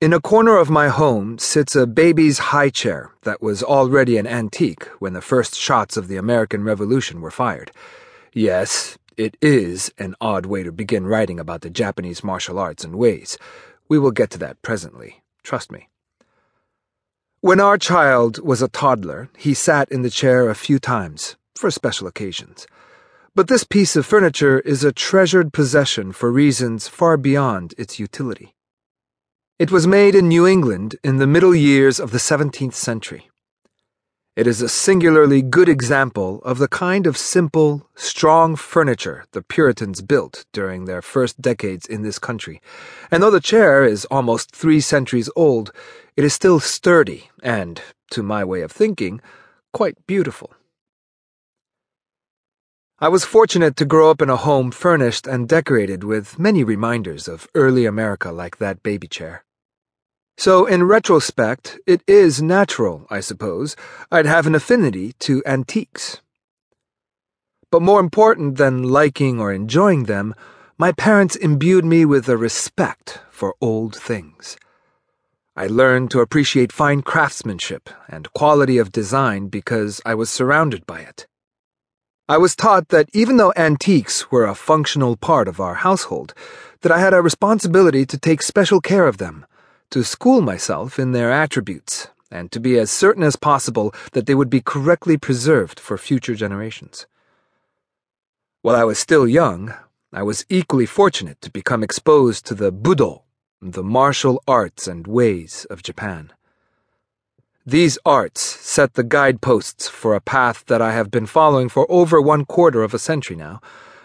In a corner of my home sits a baby's high chair that was already an antique when the first shots of the American Revolution were fired. Yes, it is an odd way to begin writing about the Japanese martial arts and ways. We will get to that presently, trust me. When our child was a toddler, he sat in the chair a few times, for special occasions. But this piece of furniture is a treasured possession for reasons far beyond its utility. It was made in New England in the middle years of the 17th century. It is a singularly good example of the kind of simple, strong furniture the Puritans built during their first decades in this country, and though the chair is almost three centuries old, it is still sturdy and, to my way of thinking, quite beautiful. I was fortunate to grow up in a home furnished and decorated with many reminders of early America like that baby chair. So, in retrospect, it is natural, I suppose, I'd have an affinity to antiques. But more important than liking or enjoying them, my parents imbued me with a respect for old things. I learned to appreciate fine craftsmanship and quality of design because I was surrounded by it. I was taught that even though antiques were a functional part of our household, that I had a responsibility to take special care of them to school myself in their attributes, and to be as certain as possible that they would be correctly preserved for future generations. While I was still young, I was equally fortunate to become exposed to the Budo, the martial arts and ways of Japan. These arts set the guideposts for a path that I have been following for over one quarter of a century now,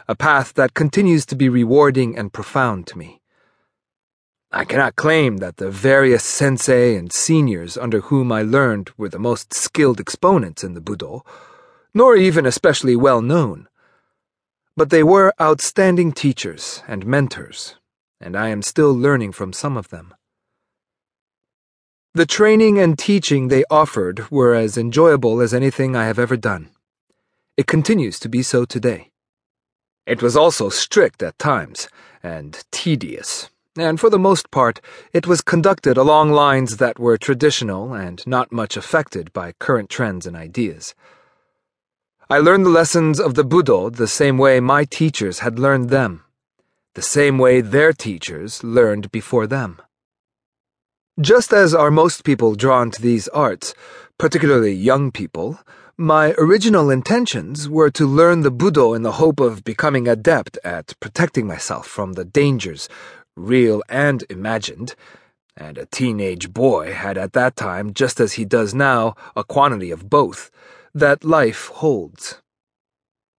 a path that continues to be rewarding and profound to me. I cannot claim that the various sensei and seniors under whom I learned were the most skilled exponents in the Budo, nor even especially well known. But they were outstanding teachers and mentors, and I am still learning from some of them. The training and teaching they offered were as enjoyable as anything I have ever done. It continues to be so today. It was also strict at times, and tedious and for the most part, it was conducted along lines that were traditional and not much affected by current trends and ideas. I learned the lessons of the Budo the same way my teachers had learned them, the same way their teachers learned before them. Just as are most people drawn to these arts, particularly young people, my original intentions were to learn the Budo in the hope of becoming adept at protecting myself from the dangers real and imagined, and a teenage boy had at that time, just as he does now, a quantity of both, that life holds.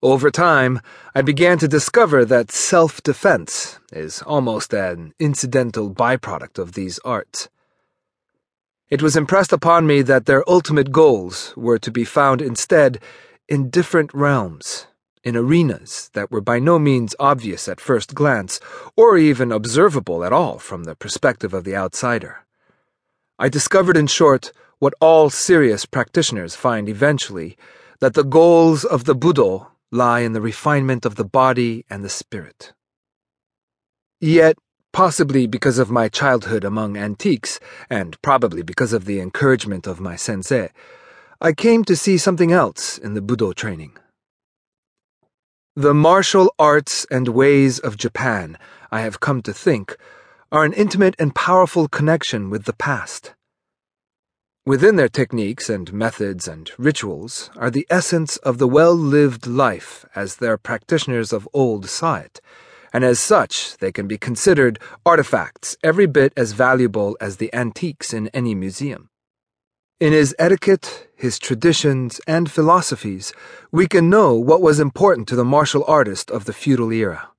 Over time, I began to discover that self defense is almost an incidental byproduct of these arts. It was impressed upon me that their ultimate goals were to be found instead in different realms in arenas that were by no means obvious at first glance, or even observable at all from the perspective of the outsider. I discovered, in short, what all serious practitioners find eventually that the goals of the Budo lie in the refinement of the body and the spirit. Yet, possibly because of my childhood among antiques, and probably because of the encouragement of my sensei, I came to see something else in the Budo training. The martial arts and ways of Japan, I have come to think, are an intimate and powerful connection with the past. Within their techniques and methods and rituals are the essence of the well lived life as their practitioners of old saw it, and as such they can be considered artifacts every bit as valuable as the antiques in any museum. In his etiquette, his traditions, and philosophies, we can know what was important to the martial artist of the feudal era.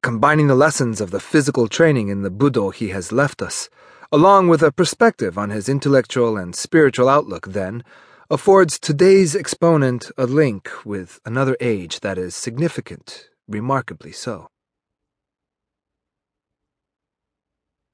Combining the lessons of the physical training in the Budo he has left us, along with a perspective on his intellectual and spiritual outlook, then, affords today's exponent a link with another age that is significant, remarkably so.